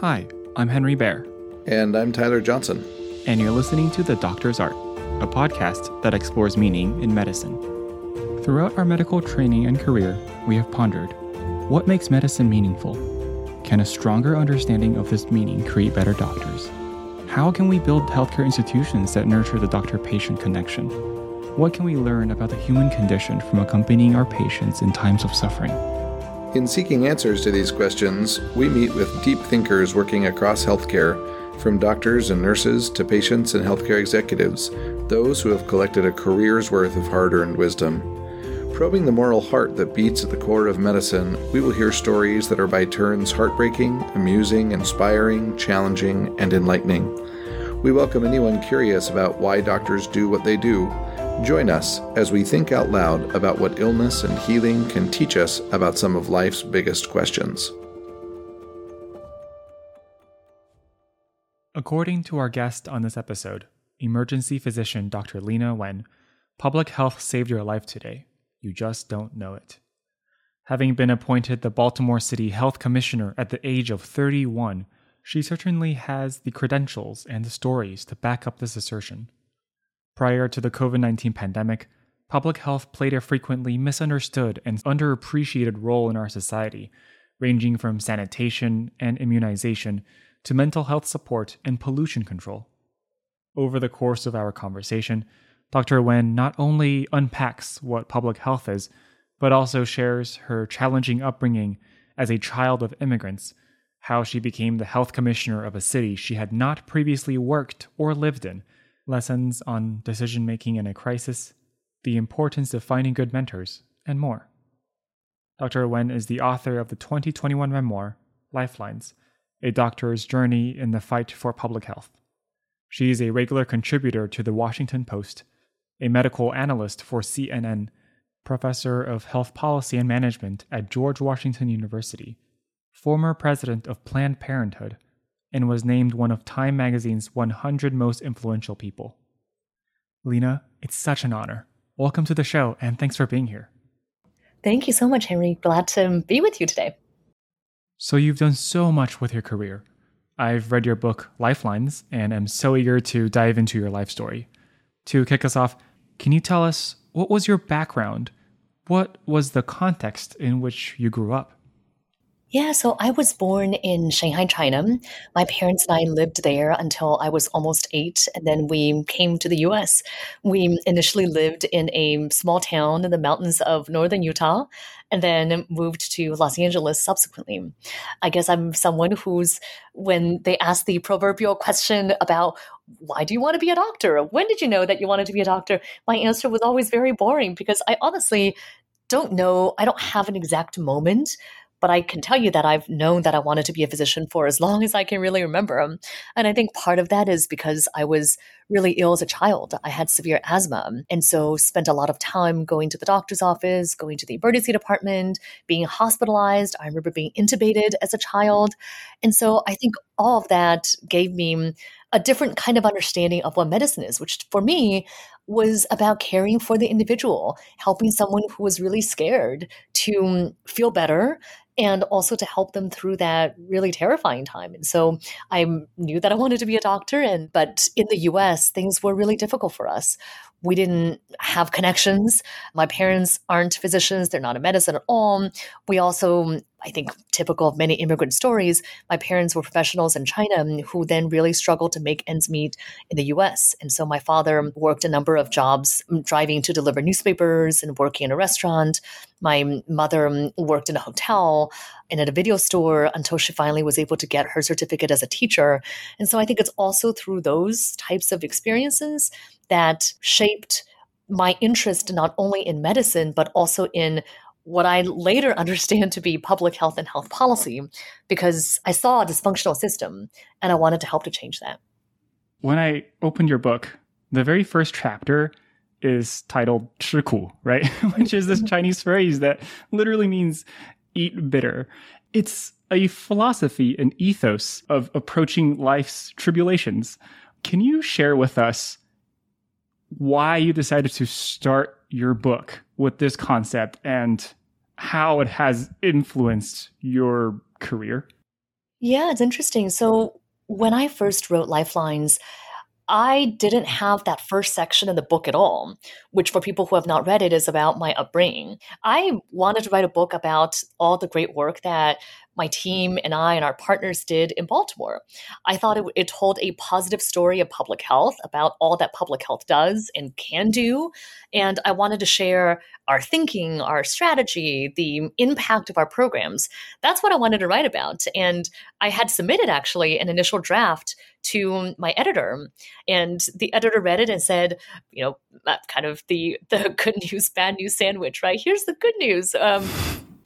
Hi, I'm Henry Bair. And I'm Tyler Johnson. And you're listening to The Doctor's Art, a podcast that explores meaning in medicine. Throughout our medical training and career, we have pondered what makes medicine meaningful? Can a stronger understanding of this meaning create better doctors? How can we build healthcare institutions that nurture the doctor patient connection? What can we learn about the human condition from accompanying our patients in times of suffering? In seeking answers to these questions, we meet with deep thinkers working across healthcare, from doctors and nurses to patients and healthcare executives, those who have collected a career's worth of hard earned wisdom. Probing the moral heart that beats at the core of medicine, we will hear stories that are by turns heartbreaking, amusing, inspiring, challenging, and enlightening. We welcome anyone curious about why doctors do what they do Join us as we think out loud about what illness and healing can teach us about some of life's biggest questions. According to our guest on this episode, emergency physician Dr. Leana Wen, public health saved your life today. You just don't know it. Having been appointed the Baltimore City Health Commissioner at the age of 31, she certainly has the credentials and the stories to back up this assertion. Prior to the COVID 19 pandemic, public health played a frequently misunderstood and underappreciated role in our society, ranging from sanitation and immunization to mental health support and pollution control. Over the course of our conversation, Dr. Wen not only unpacks what public health is, but also shares her challenging upbringing as a child of immigrants, how she became the health commissioner of a city she had not previously worked or lived in lessons on decision making in a crisis, the importance of finding good mentors, and more. Dr. Wen is the author of the 2021 memoir, Lifelines A Doctor's Journey in the Fight for Public Health. She is a regular contributor to the Washington Post, a medical analyst for CNN, professor of health policy and management at George Washington University, former president of Planned Parenthood, and was named one of Time magazine's 100 most influential people. Leana, it's such an honor. Welcome to the show, and thanks for being here. Thank you so much, Henry. Glad to be with you today. So, you've done so much with your career. I've read your book, Lifelines, and am so eager to dive into your life story. To kick us off, can you tell us what was your background? What was the context in which you grew up? Yeah, so I was born in Shanghai, China. My parents and I lived there until I was almost eight, and then we came to the US. We initially lived in a small town in the mountains of northern Utah, and then moved to Los Angeles subsequently. I guess I'm someone who's, when they ask the proverbial question about why do you want to be a doctor? When did you know that you wanted to be a doctor? My answer was always very boring because I honestly don't know. I don't have an exact moment but I can tell you that I've known that I wanted to be a physician for as long as I can really remember. And I think part of that is because I was really ill as a child. I had severe asthma. And so spent a lot of time going to the doctor's office, going to the emergency department, being hospitalized. I remember being intubated as a child. And so I think all of that gave me a different kind of understanding of what medicine is, which for me was about caring for the individual, helping someone who was really scared to feel better and also to help them through that really terrifying time. And so I knew that I wanted to be a doctor and but in the US things were really difficult for us. We didn't have connections. My parents aren't physicians, they're not in medicine at all. We also I think typical of many immigrant stories, my parents were professionals in China who then really struggled to make ends meet in the US. And so my father worked a number of jobs, mm, driving to deliver newspapers and working in a restaurant. My mother worked in a hotel and at a video store until she finally was able to get her certificate as a teacher. And so I think it's also through those types of experiences that shaped my interest not only in medicine, but also in what I later understand to be public health and health policy because I saw a dysfunctional system and I wanted to help to change that. When I opened your book, the very first chapter is titled 吃苦, right? Which is this mm-hmm. Chinese phrase that literally means eat bitter. It's a philosophy, an ethos of approaching life's tribulations. Can you share with us why you decided to start your book with this concept and how it has influenced your career? Yeah, it's interesting. So when I first wrote Lifelines, I didn't have that first section in the book at all, which for people who have not read it is about my upbringing. I wanted to write a book about all the great work that my team and I and our partners did in Baltimore. I thought it, it, told a positive story of public health about all that public health does and can do. And I wanted to share our thinking, our strategy, the impact of our programs. That's what I wanted to write about. And I had submitted actually an initial draft to my editor. And the editor read it and said, you know, kind of the the good news, bad news sandwich, right? Here's the good news. Um,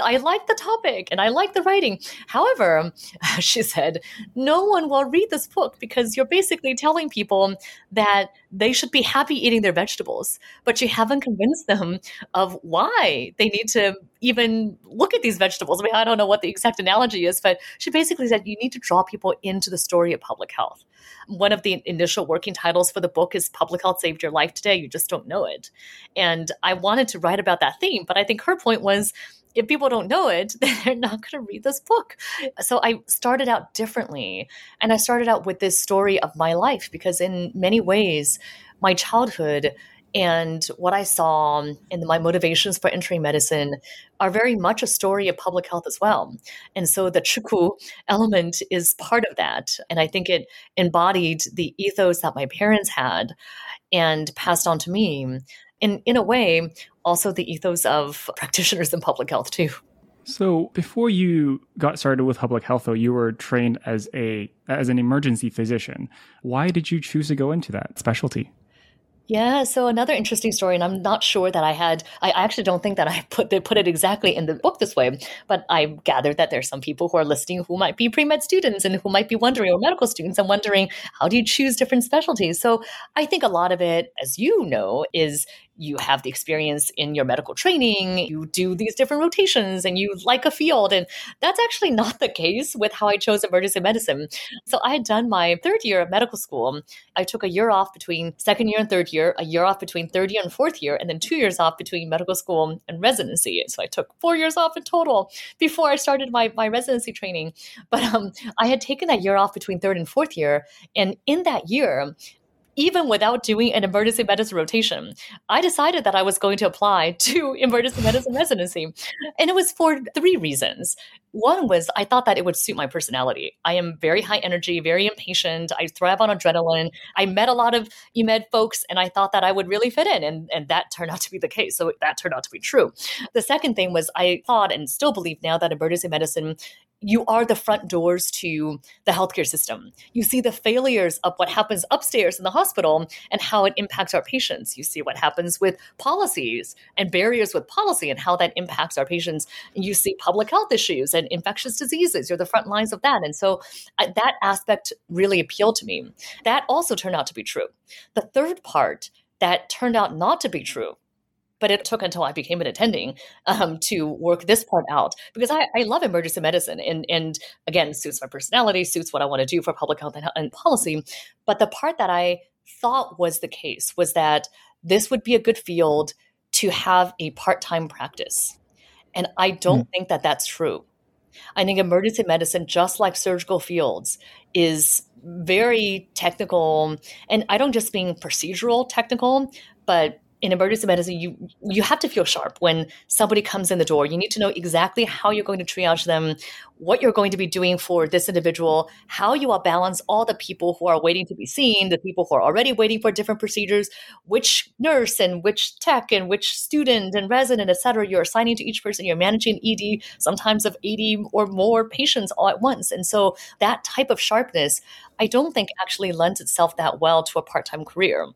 I like the topic and I like the writing. However, she said, no one will read this book because you're basically telling people that they should be happy eating their vegetables, but you haven't convinced them of why they need to even look at these vegetables. I mean, I don't know what the exact analogy is, but she basically said you need to draw people into the story of public health. One of the initial working titles for the book is Public Health Saved Your Life Today. You just don't know it. And I wanted to write about that theme, but I think her point was if people don't know it, they're not going to read this book. So I started out differently. And I started out with this story of my life because, in many ways, my childhood and what I saw and my motivations for entering medicine are very much a story of public health as well. And so the chuku element is part of that. And I think it embodied the ethos that my parents had and passed on to me in in a way also the ethos of practitioners in public health too. So before you got started with public health though you were trained as a as an emergency physician. Why did you choose to go into that specialty? Yeah, so another interesting story, and I'm not sure that I had. I actually don't think that I put the, put it exactly in the book this way, but I gathered that there's some people who are listening who might be pre med students and who might be wondering, or medical students, and wondering how do you choose different specialties. So I think a lot of it, as you know, is you have the experience in your medical training, you do these different rotations, and you like a field. And that's actually not the case with how I chose emergency medicine. So I had done my third year of medical school. I took a year off between second year and third year, a year off between third year and fourth year, and then two years off between medical school and residency. So I took four years off in total before I started my, my residency training. But um, I had taken that year off between third and fourth year. And in that year, even without doing an emergency medicine rotation, I decided that I was going to apply to emergency medicine residency. And it was for three reasons. One was I thought that it would suit my personality. I am very high energy, very impatient. I thrive on adrenaline. I met a lot of EMED folks and I thought that I would really fit in. And, and that turned out to be the case. So that turned out to be true. The second thing was I thought and still believe now that emergency medicine you are the front doors to the healthcare system. You see the failures of what happens upstairs in the hospital and how it impacts our patients. You see what happens with policies and barriers with policy and how that impacts our patients. You see public health issues and infectious diseases. You're the front lines of that. And so uh, that aspect really appealed to me. That also turned out to be true. The third part that turned out not to be true but it took until I became an attending um, to work this part out because I, I, love emergency medicine and, and again, suits my personality, suits what I want to do for public health and, and policy. But the part that I thought was the case was that this would be a good field to have a part time practice. And I don't mm. think that that's true. I think emergency medicine, just like surgical fields, is very technical. And I don't just mean procedural technical, but in emergency medicine, you you have to feel sharp when somebody comes in the door. You need to know exactly how you're going to triage them, what you're going to be doing for this individual, how you will balance all the people who are waiting to be seen, the people who are already waiting for different procedures, which nurse and which tech and which student and resident, et cetera, you're assigning to each person. You're managing ED sometimes of 80 or more patients all at once. And so that type of sharpness, I don't think actually lends itself that well to a part time career.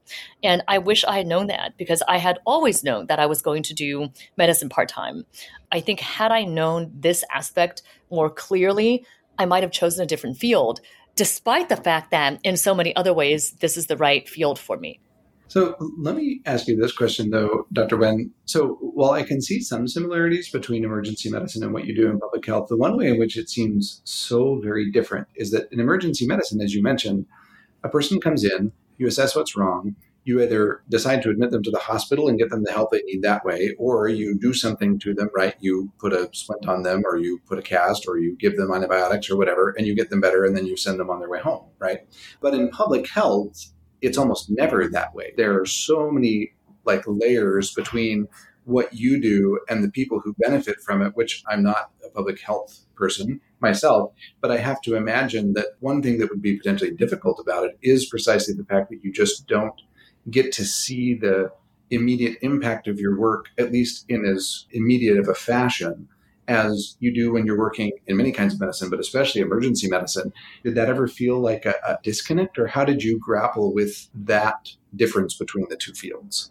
And I wish I had known that because I had always known that I was going to do medicine part time. I think had I known this aspect more clearly, I might have chosen a different field, despite the fact that in so many other ways, this is the right field for me. So let me ask you this question, though, Dr. Wen. So while I can see some similarities between emergency medicine and what you do in public health, the one way in which it seems so very different is that in emergency medicine, as you mentioned, a person comes in, you assess what's wrong, you either decide to admit them to the hospital and get them the help they need that way, or you do something to them, right? You put a splint on them, or you put a cast, or you give them antibiotics or whatever, and you get them better, and then you send them on their way home, right? But in public health, it's almost never that way. There are so many like layers between what you do and the people who benefit from it, which I'm not a public health person myself, but I have to imagine that one thing that would be potentially difficult about it is precisely the fact that you just don't get to see the immediate impact of your work, at least in as immediate of a fashion as you do when you're working in many kinds of medicine, but especially emergency medicine. Did that ever feel like a, a disconnect, or how did you grapple with that difference between the two fields?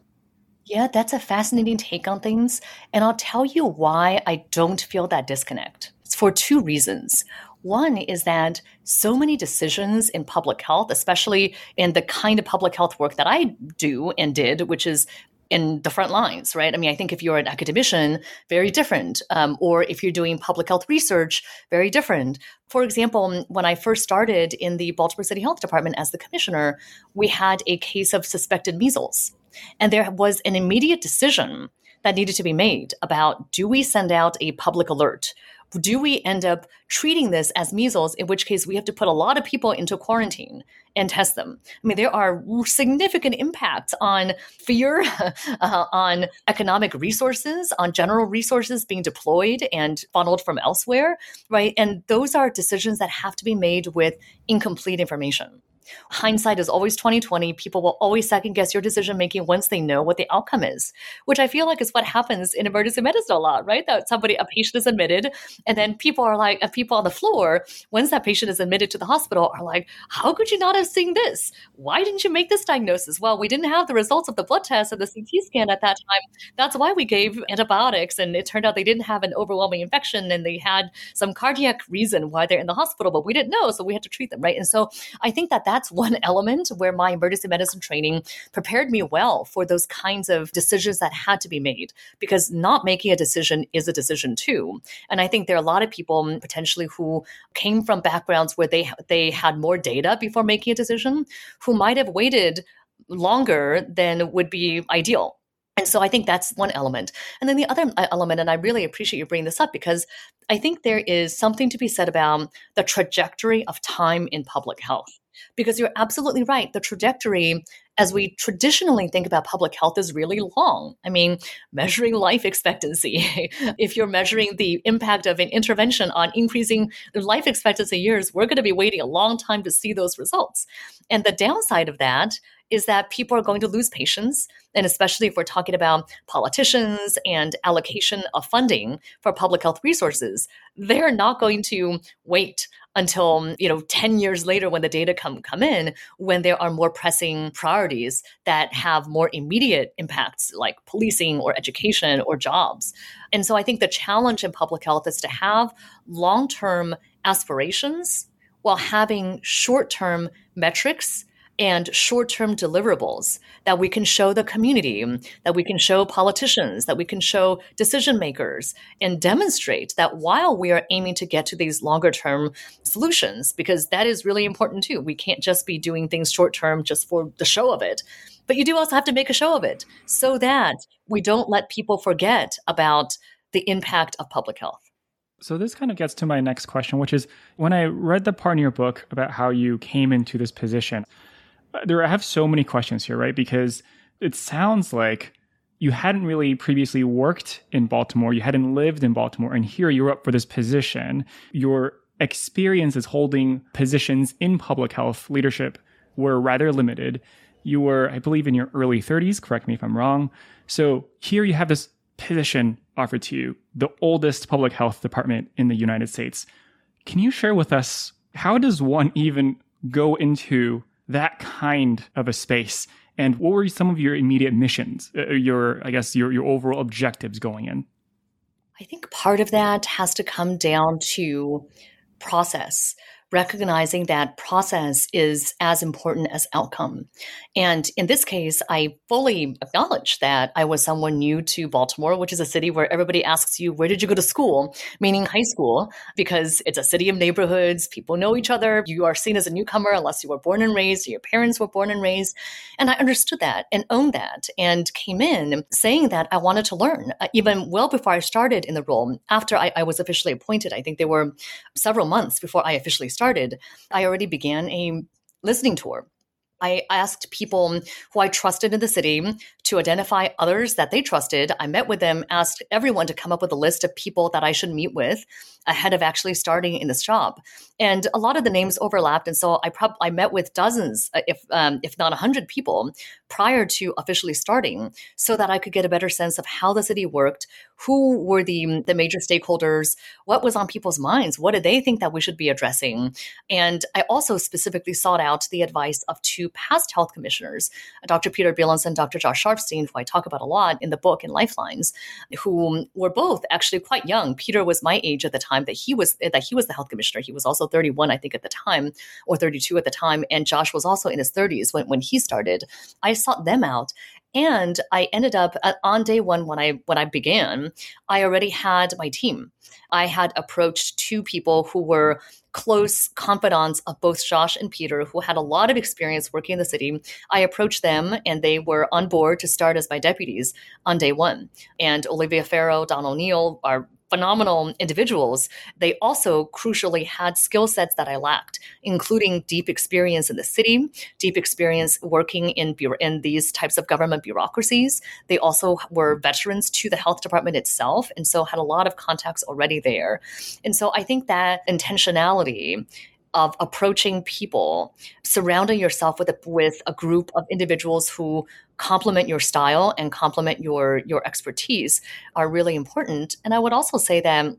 Yeah, that's a fascinating take on things. And I'll tell you why I don't feel that disconnect. It's for two reasons. One is that so many decisions in public health, especially in the kind of public health work that I do and did, which is in the front lines, right? I mean, I think if you're an academician, very different. Um, or if you're doing public health research, very different. For example, when I first started in the Baltimore City Health Department as the commissioner, we had a case of suspected measles. And there was an immediate decision that needed to be made about do we send out a public alert? Do we end up treating this as measles, in which case we have to put a lot of people into quarantine and test them? I mean, there are significant impacts on fear, uh, on economic resources, on general resources being deployed and funneled from elsewhere, right? And those are decisions that have to be made with incomplete information. Hindsight is always 2020. People will always second guess your decision making once they know what the outcome is, which I feel like is what happens in emergency medicine a lot, right? That somebody, a patient is admitted, and then people are like, uh, people on the floor, once that patient is admitted to the hospital, are like, how could you not have seen this? Why didn't you make this diagnosis? Well, we didn't have the results of the blood test and the CT scan at that time. That's why we gave antibiotics, and it turned out they didn't have an overwhelming infection and they had some cardiac reason why they're in the hospital, but we didn't know, so we had to treat them, right? And so I think that that's one element where my emergency medicine training prepared me well for those kinds of decisions that had to be made because not making a decision is a decision too. And I think there are a lot of people potentially who came from backgrounds where they they had more data before making a decision who might have waited longer than would be ideal and so I think that's one element. And then the other uh, element, and I really appreciate you bringing this up because I think there is something to be said about the trajectory of time in public health. Because you're absolutely right. The trajectory, as we traditionally think about public health, is really long. I mean, measuring life expectancy, if you're measuring the impact of an intervention on increasing life expectancy years, we're going to be waiting a long time to see those results. And the downside of that is that people are going to lose patience. And especially if we're talking about politicians and allocation of funding for public health resources, they're not going to wait until you know 10 years later when the data come come in when there are more pressing priorities that have more immediate impacts like policing or education or jobs and so i think the challenge in public health is to have long-term aspirations while having short-term metrics and short term deliverables that we can show the community, that we can show politicians, that we can show decision makers, and demonstrate that while we are aiming to get to these longer term solutions, because that is really important too. We can't just be doing things short term just for the show of it. But you do also have to make a show of it so that we don't let people forget about the impact of public health. So this kind of gets to my next question, which is when I read the part in your book about how you came into this position, there I have so many questions here, right? Because it sounds like you hadn't really previously worked in Baltimore, you hadn't lived in Baltimore, and here you're up for this position. Your experience as holding positions in public health leadership were rather limited. You were, I believe, in your early 30s, correct me if I'm wrong. So here you have this position offered to you, the oldest public health department in the United States. Can you share with us how does one even go into that kind of a space? And what were some of your immediate missions, uh, your, I guess, your, your overall objectives going in? I think part of that has to come down to process recognizing that process is as important as outcome. And in this case, I fully acknowledge that I was someone new to Baltimore, which is a city where everybody asks you, Where did you go to school? meaning high school, because it's a city of neighborhoods. People know each other. You are seen as a newcomer unless you were born and raised, or your parents were born and raised. And I understood that and owned that and came in saying that I wanted to learn, uh, even well before I started in the role. After I, I was officially appointed, I think there were several months before I officially started, I already began a listening tour I asked people who I trusted in the city to identify others that they trusted. I met with them, asked everyone to come up with a list of people that I should meet with ahead of actually starting in this job. And a lot of the names overlapped, and so I prob- I met with dozens, uh, if um, if not a hundred people, prior to officially starting, so that I could get a better sense of how the city worked, who were the the major stakeholders, what was on people's minds, what did they think that we should be addressing, and I also specifically sought out the advice of two past health commissioners, Dr. Peter Beilenson, Dr. Josh Sharfstein, who I talk about a lot in the book in Lifelines, who were both actually quite young. Peter was my age at the time that he was that he was the health commissioner. He was also 31, I think, at the time, or 32 at the time, and Josh was also in his 30s when when he started. I sought them out and i ended up at, on day one when i when i began i already had my team i had approached two people who were close confidants of both Josh and Peter, who had a lot of experience working in the city. I approached them and they were on board to start as my deputies on day one. And Olivia Farrow, Dawn O'Neill are phenomenal individuals, they also crucially had skill sets that I lacked, including deep experience in the city, deep experience working in, in these types of government bureaucracies. They also were veterans to the health department itself, and so had a lot of contacts already there. And so I think that intentionality of approaching people, surrounding yourself with a, with a group of individuals who complement your style and complement your your expertise are really important. And I would also say that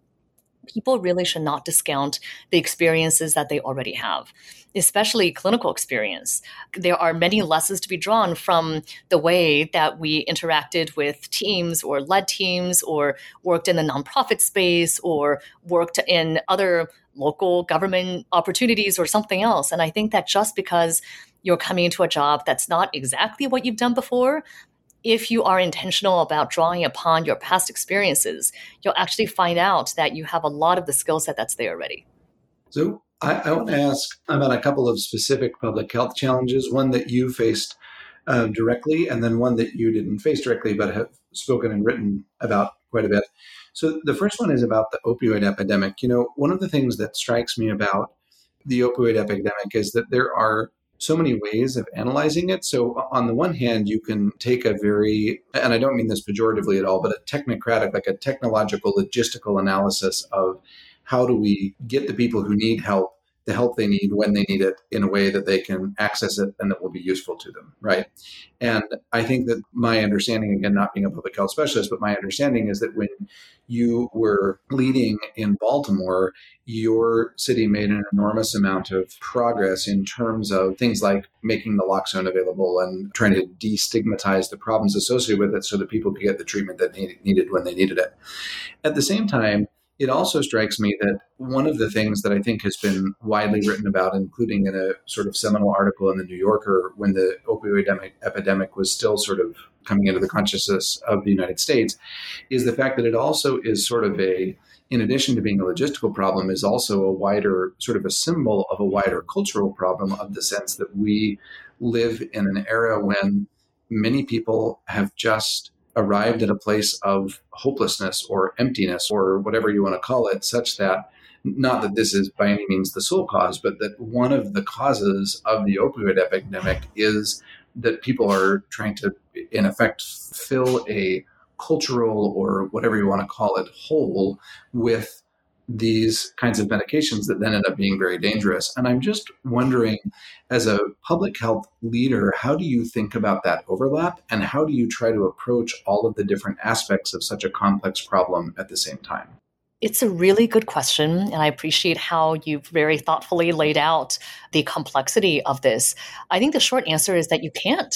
people really should not discount the experiences that they already have, especially clinical experience. There are many lessons to be drawn from the way that we interacted with teams or led teams or worked in the nonprofit space or worked in other local government opportunities or something else. And I think that just because you're coming into a job that's not exactly what you've done before, if you are intentional about drawing upon your past experiences, you'll actually find out that you have a lot of the skill set that's there already. So I, I want to ask about a couple of specific public health challenges, one that you faced uh, directly, and then one that you didn't face directly but have spoken and written about quite a bit. So the first one is about the opioid epidemic. You know, one of the things that strikes me about the opioid epidemic is that there are so many ways of analyzing it. So on the one hand, you can take a very, and I don't mean this pejoratively at all, but a technocratic, like a technological, logistical analysis of how do we get the people who need help the help they need when they need it in a way that they can access it and that will be useful to them, right? And I think that my understanding, again, not being a public health specialist, but my understanding is that when you were leading in Baltimore, your city made an enormous amount of progress in terms of things like making the Naloxone available and trying to destigmatize the problems associated with it so that people could get the treatment that they needed when they needed it. At the same time, it also strikes me that one of the things that I think has been widely written about, including in a sort of seminal article in the New Yorker when the opioid epidemic was still sort of coming into the consciousness of the United States, is the fact that it also is sort of a, in addition to being a logistical problem, is also a wider, sort of a symbol of a wider cultural problem of the sense that we live in an era when many people have just arrived at a place of hopelessness or emptiness or whatever you want to call it, such that not that this is by any means the sole cause, but that one of the causes of the opioid epidemic is that people are trying to, in effect, fill a cultural or whatever you want to call it hole with these kinds of medications that then end up being very dangerous. And I'm just wondering, as a public health leader, how do you think about that overlap? And how do you try to approach all of the different aspects of such a complex problem at the same time? It's a really good question, and I appreciate how you've very thoughtfully laid out the complexity of this. I think the short answer is that you can't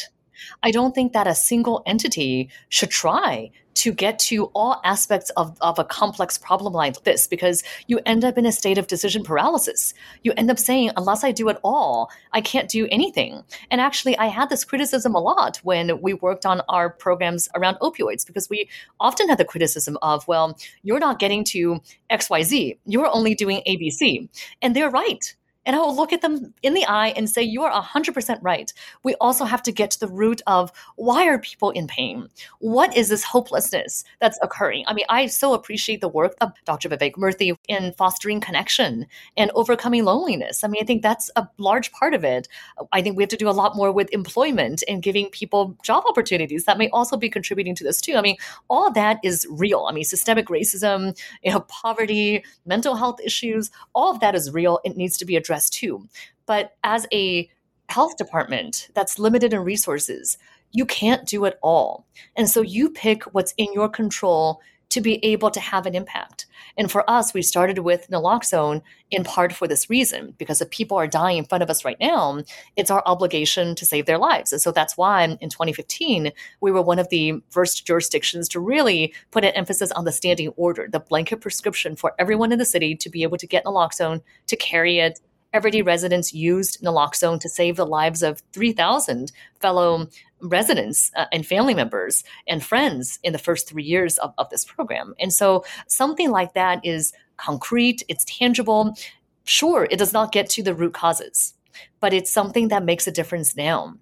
I don't think that a single entity should try to get to all aspects of, of a complex problem like this because you end up in a state of decision paralysis. You end up saying, unless I do it all, I can't do anything. And actually, I had this criticism a lot when we worked on our programs around opioids because we often had the criticism of, well, you're not getting to XYZ, you're only doing ABC. And they're right. And I will look at them in the eye and say, You are 100% right. We also have to get to the root of why are people in pain? What is this hopelessness that's occurring? I mean, I so appreciate the work of Dr. Vivek Murthy in fostering connection and overcoming loneliness. I mean, I think that's a large part of it. I think we have to do a lot more with employment and giving people job opportunities that may also be contributing to this too. I mean, all that is real. I mean, systemic racism, you know, poverty, mental health issues, all of that is real. It needs to be addressed too. But as a health department that's limited in resources, you can't do it all. And so you pick what's in your control to be able to have an impact. And for us, we started with naloxone in part for this reason, because if people are dying in front of us right now, it's our obligation to save their lives. And so that's why in 2015, we were one of the first jurisdictions to really put an emphasis on the standing order, the blanket prescription for everyone in the city to be able to get naloxone, to carry it, everyday residents used naloxone to save the lives of 3,000 fellow residents uh, and family members and friends in the first three years of, of this program. And so something like that is concrete, it's tangible. Sure, it does not get to the root causes, but it's something that makes a difference now.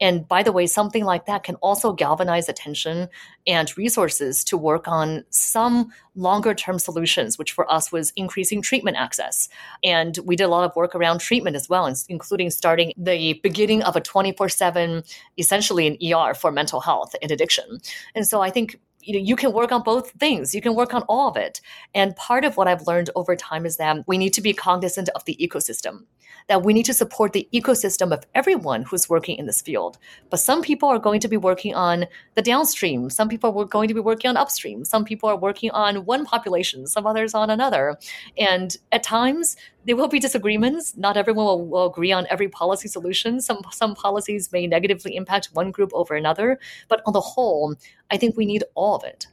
And by the way, something like that can also galvanize attention and resources to work on some longer term solutions, which for us was increasing treatment access. And we did a lot of work around treatment as well, including starting the beginning of a 24 7, essentially an ER for mental health and addiction. And so I think you know you can work on both things you can work on all of it and part of what i've learned over time is that we need to be cognizant of the ecosystem that we need to support the ecosystem of everyone who's working in this field but some people are going to be working on the downstream some people are going to be working on upstream some people are working on one population some others on another and at times there will be disagreements. Not everyone will, will, agree on every policy solution. Some some policies may negatively impact one group over another, but on the whole, I think we need all of it.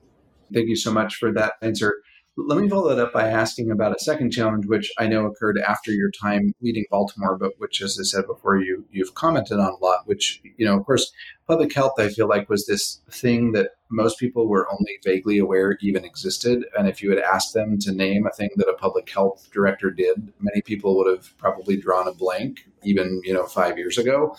Thank you so much for that answer. Let me follow that up by asking about a second challenge, which I know occurred after your time leading Baltimore, but which, as I said before, you you've commented on a lot. Which you know, of course, public health. I feel like was this thing that most people were only vaguely aware even existed. And if you had asked them to name a thing that a public health director did, many people would have probably drawn a blank, even you know five years ago.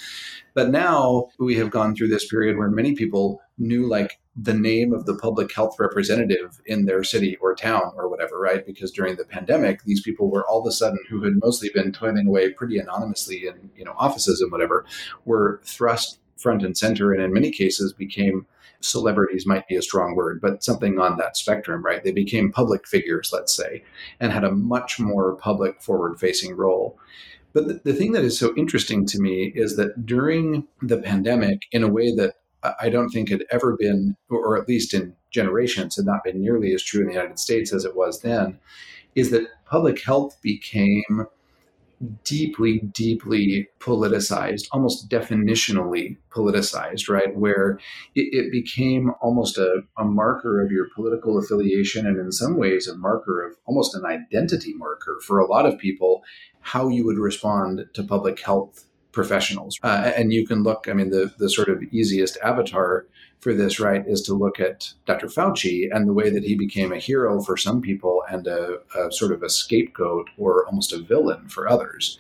But now we have gone through this period where many people knew like the name of the public health representative in their city or town or whatever, right? Because during the pandemic, these people were all of a sudden who had mostly been toiling away pretty anonymously in you know offices and whatever, were thrust front and center, and in many cases became celebrities might be a strong word, but something on that spectrum, right? They became public figures, let's say, and had a much more public forward facing role. But the, the, thing that is so interesting to me is that during the pandemic, in a way that I don't think had ever been, or at least in generations, had not been nearly as true in the United States as it was then, is that public health became deeply, deeply politicized, almost definitionally politicized, right? Where it, it became almost a, a, marker of your political affiliation and, in some ways, a marker of almost an identity marker for a lot of people, how you would respond to public health professionals. Uh, and you can look, I mean, the, the sort of easiest avatar for this, right, is to look at Dr. Fauci and the way that he became a hero for some people and a, a sort of a scapegoat or almost a villain for others.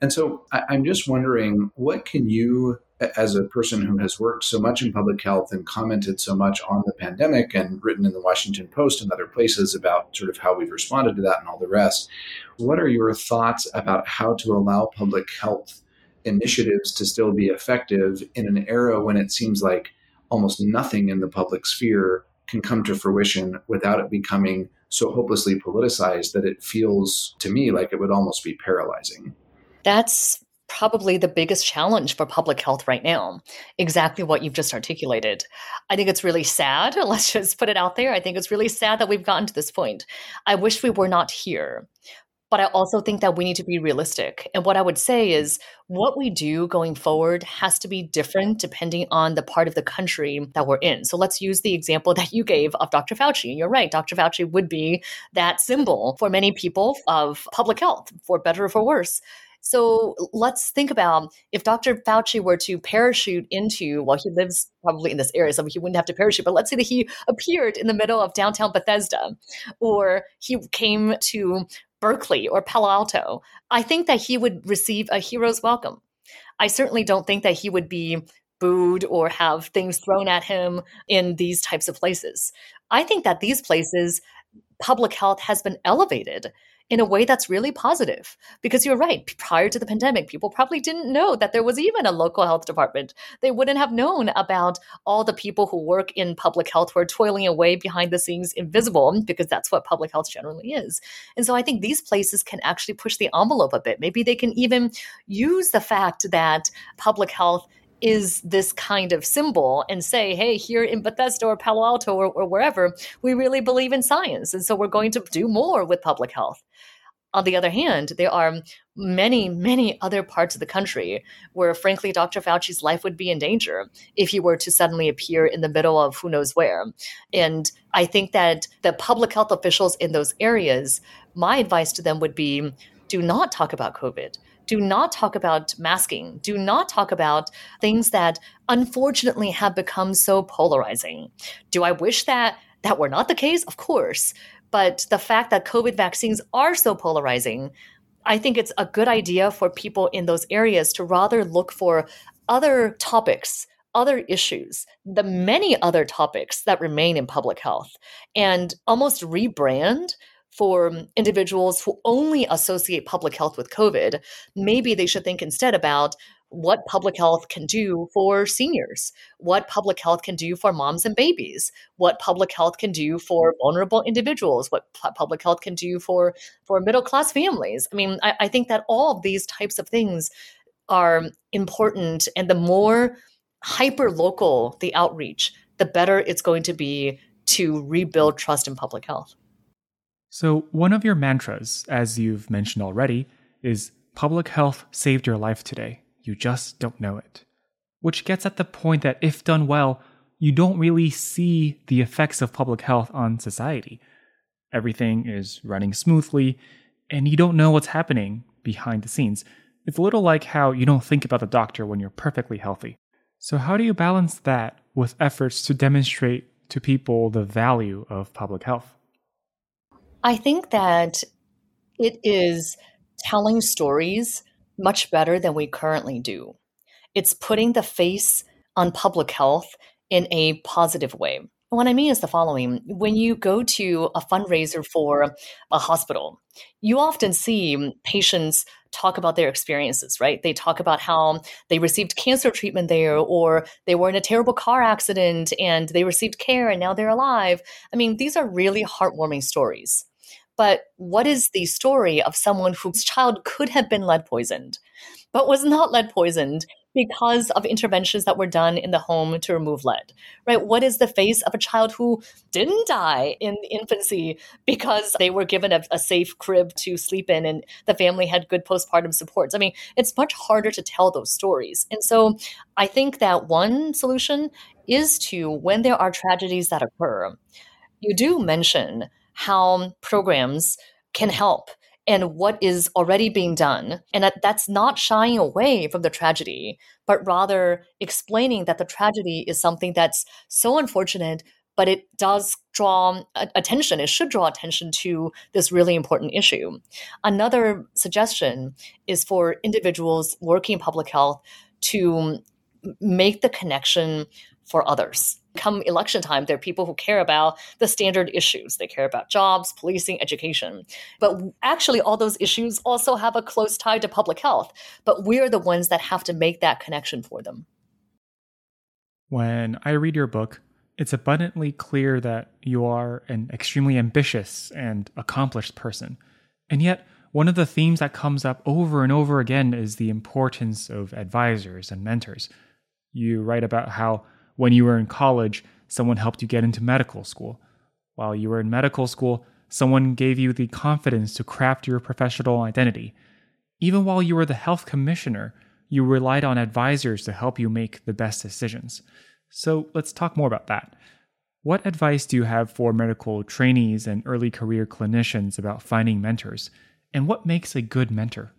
And so I, I'm just wondering, what can you as a person who has worked so much in public health and commented so much on the pandemic and written in the Washington Post and other places about sort of how we've responded to that and all the rest, what are your thoughts about how to allow public health initiatives to still be effective in an era when it seems like almost nothing in the public sphere can come to fruition without it becoming so hopelessly politicized that it feels to me like it would almost be paralyzing. That's probably the biggest challenge for public health right now. Exactly what you've just articulated. I think it's really sad. Let's just put it out there. I think it's really sad that we've gotten to this point. I wish we were not here. But I also think that we need to be realistic. And what I would say mm-hmm. is what we do going forward has to be different depending on the part of the country that we're in. So let's use the example that you gave of Dr. Fauci. You're right, Dr. Fauci would be that symbol for many people of public health, for better or for worse. So let's think about if Dr. Fauci were to parachute into, well, he lives probably in this area, so he wouldn't have to parachute, but let's say that he appeared in the middle of downtown Bethesda, or he came to Berkeley or Palo Alto. I think that he would receive a hero's welcome. I certainly don't think that he would be booed or have things thrown at him in these types of places. I think that these places, public health has been elevated in a way that's really positive. Because you're right, prior to the pandemic, people probably didn't know that there was even a local health department. They wouldn't have known about all the people who work in public health who are toiling away behind the scenes invisible, because that's what public health generally is. And so I think these places can actually push the envelope a bit. Maybe they can even use the fact that public health is this kind of symbol and say, hey, here in Bethesda or Palo Alto or, or, wherever, we really believe in science. And so we're going to do more with public health. On the other hand, there are many, many other parts of the country where, frankly, Dr. Fauci's life would be in danger if he were to suddenly appear in the middle of who knows where. And I think that the public health officials in those areas, my advice to them would be do not talk about COVID do not talk about masking. Do not talk about things that unfortunately have become so polarizing. Do I wish that that were not the case? Of course. But the fact that COVID vaccines are so polarizing, I think it's a good idea for people in those areas to rather look for other topics other issues, the many other topics that remain in public health, and almost rebrand for um, individuals who only associate public health with COVID, maybe they should think instead about what public health can do for seniors, what public health can do for moms and babies, what public health can do for vulnerable individuals, what public health can do for for middle class families. I mean, I, I think that all of these types of things are important, and the more hyper local the outreach, the better it's going to be to rebuild trust in public health. So, one of your mantras, as you've mentioned already, is public health saved your life today. You just don't know it. Which gets at the point that if done well, you don't really see the effects of public health on society. Everything is running smoothly, and you don't know what's happening behind the scenes. It's a little like how you don't think about the doctor when you're perfectly healthy. So, how do you balance that with efforts to demonstrate to people the value of public health? I think that it is telling stories much better than we currently do. It's putting the face on public health in a positive way. what I mean is the following when you go to a fundraiser for a hospital, you often see patients talk about their experiences, right? They talk about how they received cancer treatment there, or they were in a terrible car accident and they received care and now they're alive. I mean, these are really heartwarming stories. But what is the story of someone whose child could have been lead poisoned, but was not lead poisoned because of interventions that were done in the home to remove lead, right? What is the face of a child who didn't die in infancy because they were given a, a, safe crib to sleep in and the family had good postpartum supports? I mean, it's much harder to tell those stories. And so I think that one solution is to, when there are tragedies that occur, you do mention how programs can help and what is already being done. And that, that's not shying away from the tragedy, but rather explaining that the tragedy is something that's so unfortunate, but it does draw attention. It should draw attention to this really important issue. Another suggestion is for individuals working in public health to make the connection for others. Come election time, there are people who care about the standard issues. They care about jobs, policing, education. But actually, all those issues also have a close tie to public health. But we're the ones that have to make that connection for them. When I read your book, it's abundantly clear that you are an extremely ambitious and accomplished person. And yet, one of the themes that comes up over and over again is the importance of advisors and mentors. You write about how when you were in college, someone helped you get into medical school. While you were in medical school, Someone gave you the confidence to craft your professional identity. Even while you were the health commissioner, you relied on advisors to help you make the best decisions. So let's talk more about that. What advice do you have for medical trainees and early career clinicians about finding mentors? And what makes a good mentor?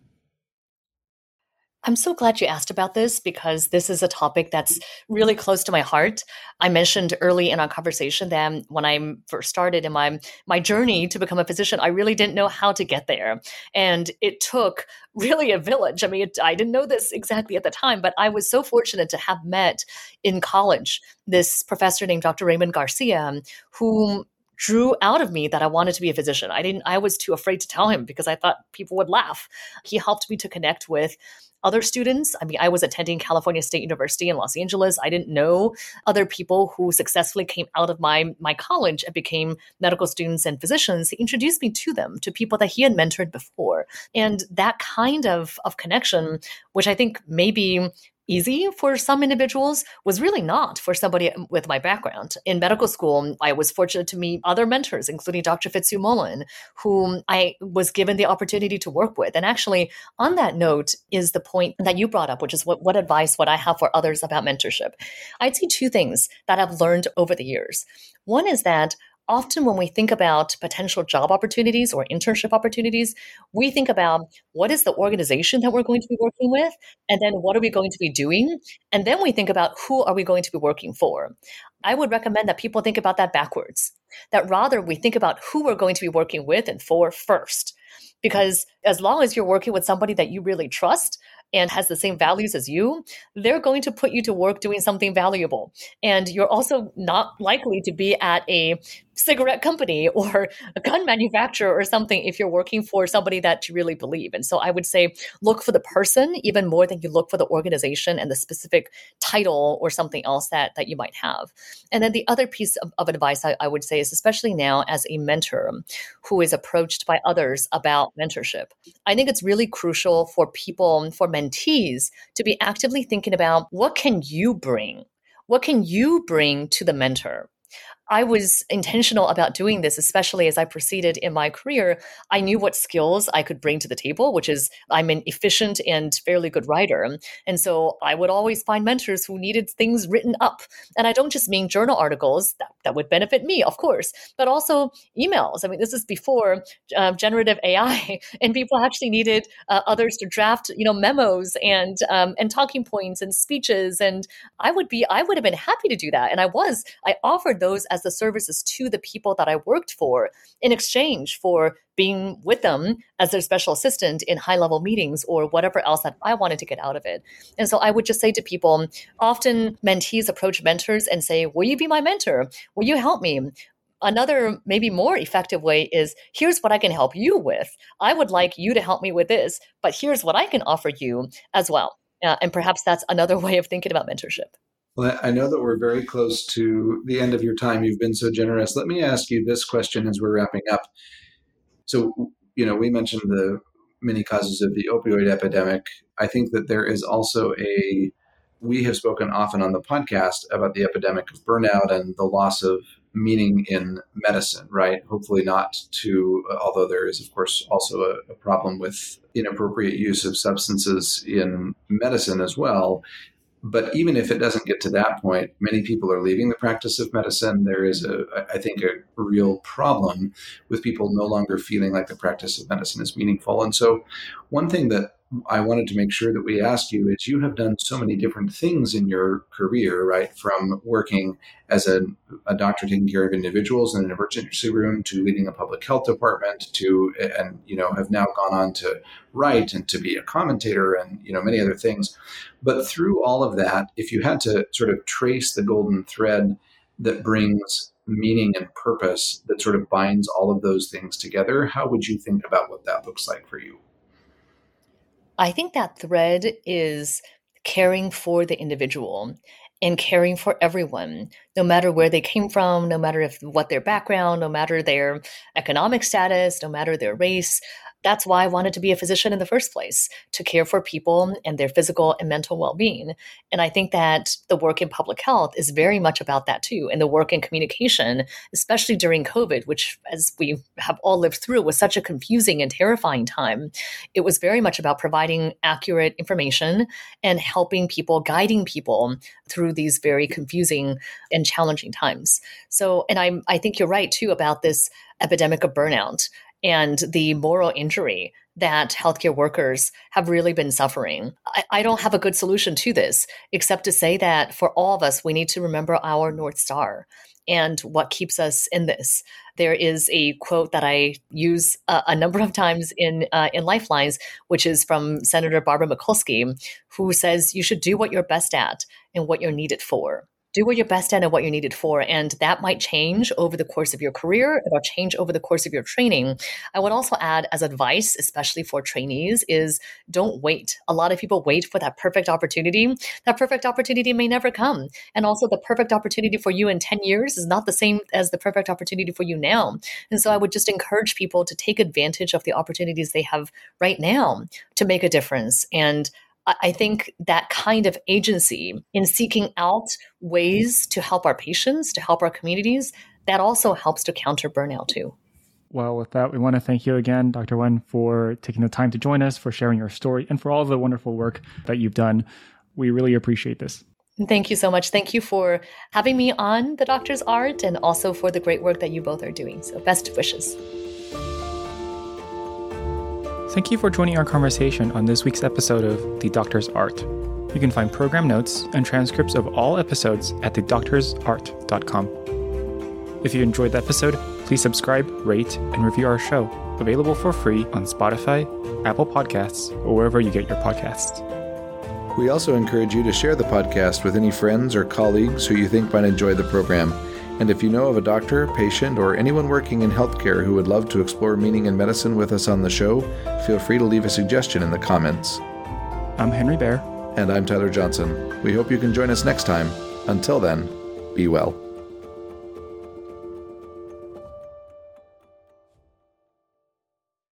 I'm so glad you asked about this because this is a topic that's really close to my heart. I mentioned early in our conversation that when I first started in my my journey to become a physician, I really didn't know how to get there, and it took really a village. I mean, it, I didn't know this exactly at the time, but I was so fortunate to have met in college this professor named Dr. Raymond Garcia, whom drew out of me that I wanted to be a physician. I didn't I was too afraid to tell him because I thought people would laugh. He helped me to connect with other students. I mean, I was attending California State University in Los Angeles. I didn't know other people who successfully came out of my my college and became medical students and physicians. He introduced me to them, to people that he had mentored before. And that kind of of connection, which I think maybe easy for some individuals was really not for somebody um, with my background. In medical school, I was fortunate to meet other mentors, including Dr. Fitzhugh Mullan, whom I was given the opportunity to work with. And actually, on that note, is the point that you brought up, which is what, what advice would I have for others about mentorship? I'd say two things that I've learned over the years. One is that often when we think about potential job opportunities or internship opportunities, we think about what is the organization that we're going to be working with, and then what are we going to be doing? And then we think about who are we going to be working for. I would recommend that people think about that backwards, that rather we think about who we're going to be working with and for first. Because as long as you're working with somebody that you really trust, and has the same values as you, they're going to put you to work doing something valuable. And you're also not likely to be at a cigarette company or a gun manufacturer or something if you're working for somebody that you really believe. And so I would say look for the person even more than you look for the organization and the specific title or something else that, that you might have. And then the other piece of, of advice I, I would say is especially now as a mentor who is approached by others about mentorship, I think it's really crucial for people, for mentees to be actively thinking about what can you bring? What can you bring to the mentor? I was intentional about doing this, especially as I proceeded in my career. I knew what skills I could bring to the table, which is I'm an efficient and fairly good writer. And so I would always find mentors who needed things written up. And I don't just mean journal articles that, that would benefit me, of course, but also emails. I mean, this is before uh, generative AI, and people actually needed uh, others to draft, you know, memos and um, and talking points and speeches. And I would be, I would have been happy to do that. And I was, I offered those as as the services to the people that I worked for in exchange for being with them as their special assistant in high level meetings or whatever else that I wanted to get out of it. And so I would just say to people often mentees approach mentors and say, Will you be my mentor? Will you help me? Another, maybe more effective way is here's what I can help you with. I would like you to help me with this, but here's what I can offer you as well. Uh, and perhaps that's another way of thinking about mentorship. Well, I know that we're very close to the end of your time. You've been so generous. Let me ask you this question as we're wrapping up. So, you know, we mentioned the many causes of the opioid epidemic. I think that there is also a, we have spoken often on the podcast about the epidemic of burnout and the loss of meaning in medicine, right? Hopefully, not to, although there is, of course, also a, a problem with inappropriate use of substances in medicine as well. But even if it doesn't get to that point, many people are leaving the practice of medicine. There is a, I think, a real problem with people no longer feeling like the practice of medicine is meaningful. And so, one thing that I wanted to make sure that we ask you is you have done so many different things in your career, right? From working as a, a, doctor taking care of individuals in an emergency room to leading a public health department to, and, you know, have now gone on to write and to be a commentator and, you know, many other things. But through all of that, if you had to sort of trace the golden thread that brings meaning and purpose that sort of binds all of those things together, how would you think about what that looks like for you? I think that thread is caring for the individual and caring for everyone, no matter where they came from, no matter if what their background, no matter their economic status, no matter their race. That's why I wanted to be a physician in the first place, to care for people and their physical and mental well being. And I think that the work in public health is very much about that too. And the work in communication, especially during COVID, which, as we have all lived through, was such a confusing and terrifying time. It was very much about providing accurate information and helping people, guiding people through these very confusing and challenging times. So, and I, I think you're right too about this epidemic of burnout and the moral injury that healthcare workers have really been suffering. I, I, don't have a good solution to this, except to say that for all of us, we need to remember our North Star and what keeps us in this. There is a quote that I use a, a number of times in uh, in Lifelines, which is from Senator Barbara Mikulski, who says, "You should do what you're best at and what you're needed for." Do what you're best at and what you're needed for. And that might change over the course of your career. It'll change over the course of your training. I would also add as advice, especially for trainees, is don't wait. A lot of people wait for that perfect opportunity. That perfect opportunity may never come. And also the perfect opportunity for you in 10 years is not the same as the perfect opportunity for you now. And so I would just encourage people to take advantage of the opportunities they have right now to make a difference. And I think that kind of agency in seeking out ways to help our patients, to help our communities, that also helps to counter burnout too. Well, with that, we want to thank you again, Dr. Wen, for taking the time to join us, for sharing your story, and for all the wonderful work that you've done. We really appreciate this. Thank you so much. Thank you for having me on The Doctor's Art and also for the great work that you both are doing. So, best wishes. Thank you for joining our conversation on this week's episode of The Doctor's Art. You can find program notes and transcripts of all episodes at thedoctorsart.com. If you enjoyed the episode, please subscribe, rate, and review our show, available for free on Spotify, Apple Podcasts, or wherever you get your podcasts. We also encourage you to share the podcast with any friends or colleagues who you think might enjoy the program. And if you know of a doctor, patient, or anyone working in healthcare who would love to explore meaning in medicine with us on the show, feel free to leave a suggestion in the comments. I'm Henry Bair. And I'm Tyler Johnson. We hope you can join us next time. Until then, be well.